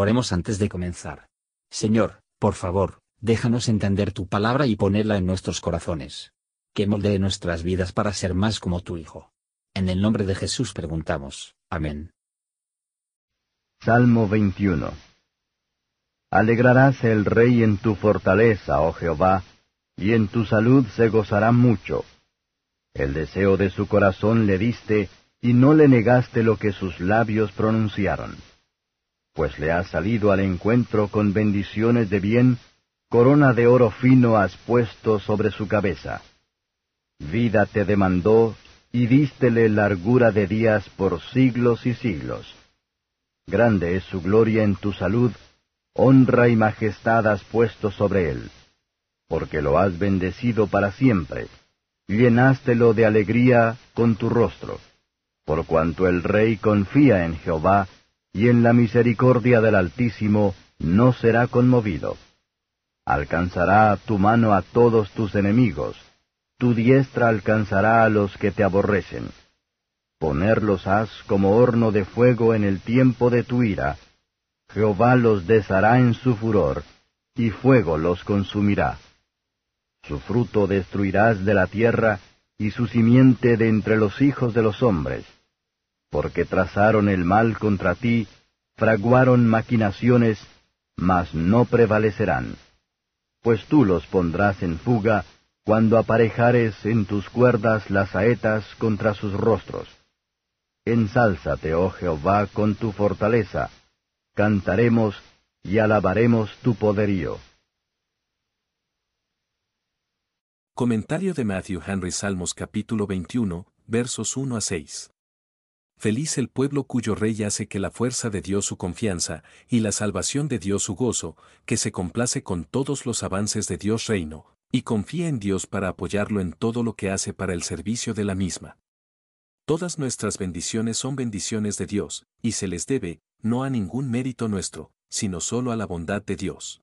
Oremos antes de comenzar. Señor, por favor, déjanos entender tu palabra y ponerla en nuestros corazones. Que moldee nuestras vidas para ser más como tu Hijo. En el nombre de Jesús preguntamos. Amén. Salmo 21 Alegrarás el rey en tu fortaleza, oh Jehová, y en tu salud se gozará mucho. El deseo de su corazón le diste, y no le negaste lo que sus labios pronunciaron. Pues le has salido al encuentro con bendiciones de bien, corona de oro fino has puesto sobre su cabeza. Vida te demandó, y dístele largura de días por siglos y siglos. Grande es su gloria en tu salud, honra y majestad has puesto sobre él, porque lo has bendecido para siempre, llenástelo de alegría con tu rostro, por cuanto el rey confía en Jehová, y en la misericordia del Altísimo no será conmovido. Alcanzará tu mano a todos tus enemigos, tu diestra alcanzará a los que te aborrecen. Ponerlos has como horno de fuego en el tiempo de tu ira. Jehová los deshará en su furor, y fuego los consumirá. Su fruto destruirás de la tierra, y su simiente de entre los hijos de los hombres. Porque trazaron el mal contra ti, fraguaron maquinaciones, mas no prevalecerán. Pues tú los pondrás en fuga, cuando aparejares en tus cuerdas las saetas contra sus rostros. Ensálzate, oh Jehová, con tu fortaleza, cantaremos y alabaremos tu poderío. Comentario de Matthew Henry Salmos capítulo 21, versos 1 a 6. Feliz el pueblo cuyo rey hace que la fuerza de Dios su confianza, y la salvación de Dios su gozo, que se complace con todos los avances de Dios reino, y confía en Dios para apoyarlo en todo lo que hace para el servicio de la misma. Todas nuestras bendiciones son bendiciones de Dios, y se les debe, no a ningún mérito nuestro, sino solo a la bondad de Dios.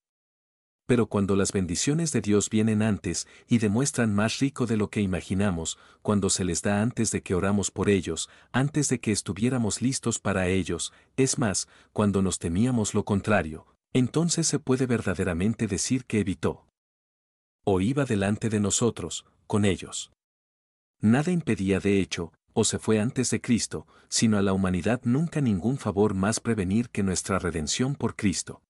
Pero cuando las bendiciones de Dios vienen antes y demuestran más rico de lo que imaginamos, cuando se les da antes de que oramos por ellos, antes de que estuviéramos listos para ellos, es más, cuando nos temíamos lo contrario, entonces se puede verdaderamente decir que evitó o iba delante de nosotros, con ellos. Nada impedía de hecho, o se fue antes de Cristo, sino a la humanidad nunca ningún favor más prevenir que nuestra redención por Cristo.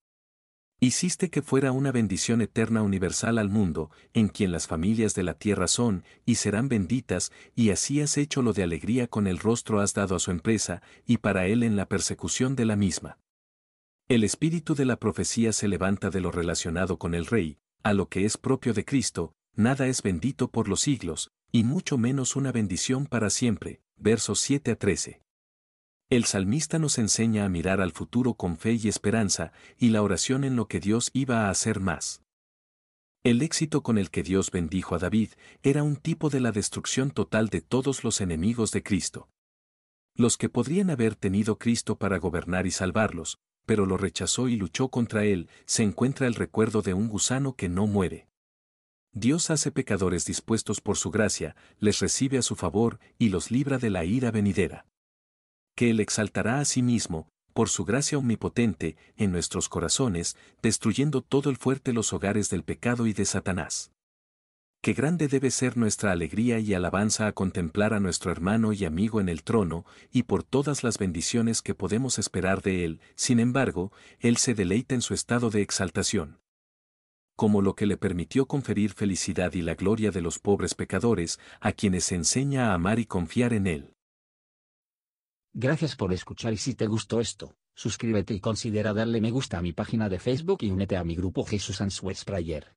Hiciste que fuera una bendición eterna universal al mundo, en quien las familias de la tierra son y serán benditas, y así has hecho lo de alegría con el rostro has dado a su empresa, y para él en la persecución de la misma. El espíritu de la profecía se levanta de lo relacionado con el rey, a lo que es propio de Cristo, nada es bendito por los siglos, y mucho menos una bendición para siempre. Versos 7 a 13. El salmista nos enseña a mirar al futuro con fe y esperanza, y la oración en lo que Dios iba a hacer más. El éxito con el que Dios bendijo a David era un tipo de la destrucción total de todos los enemigos de Cristo. Los que podrían haber tenido Cristo para gobernar y salvarlos, pero lo rechazó y luchó contra él, se encuentra el recuerdo de un gusano que no muere. Dios hace pecadores dispuestos por su gracia, les recibe a su favor y los libra de la ira venidera. Que Él exaltará a sí mismo, por su gracia omnipotente, en nuestros corazones, destruyendo todo el fuerte los hogares del pecado y de Satanás qué grande debe ser nuestra alegría y alabanza a contemplar a nuestro hermano y amigo en el trono, y por todas las bendiciones que podemos esperar de él, sin embargo, él se deleita en su estado de exaltación. Como lo que le permitió conferir felicidad y la gloria de los pobres pecadores, a quienes se enseña a amar y confiar en él. Gracias por escuchar y si te gustó esto, suscríbete y considera darle me gusta a mi página de Facebook y únete a mi grupo Jesús Answers Prayer.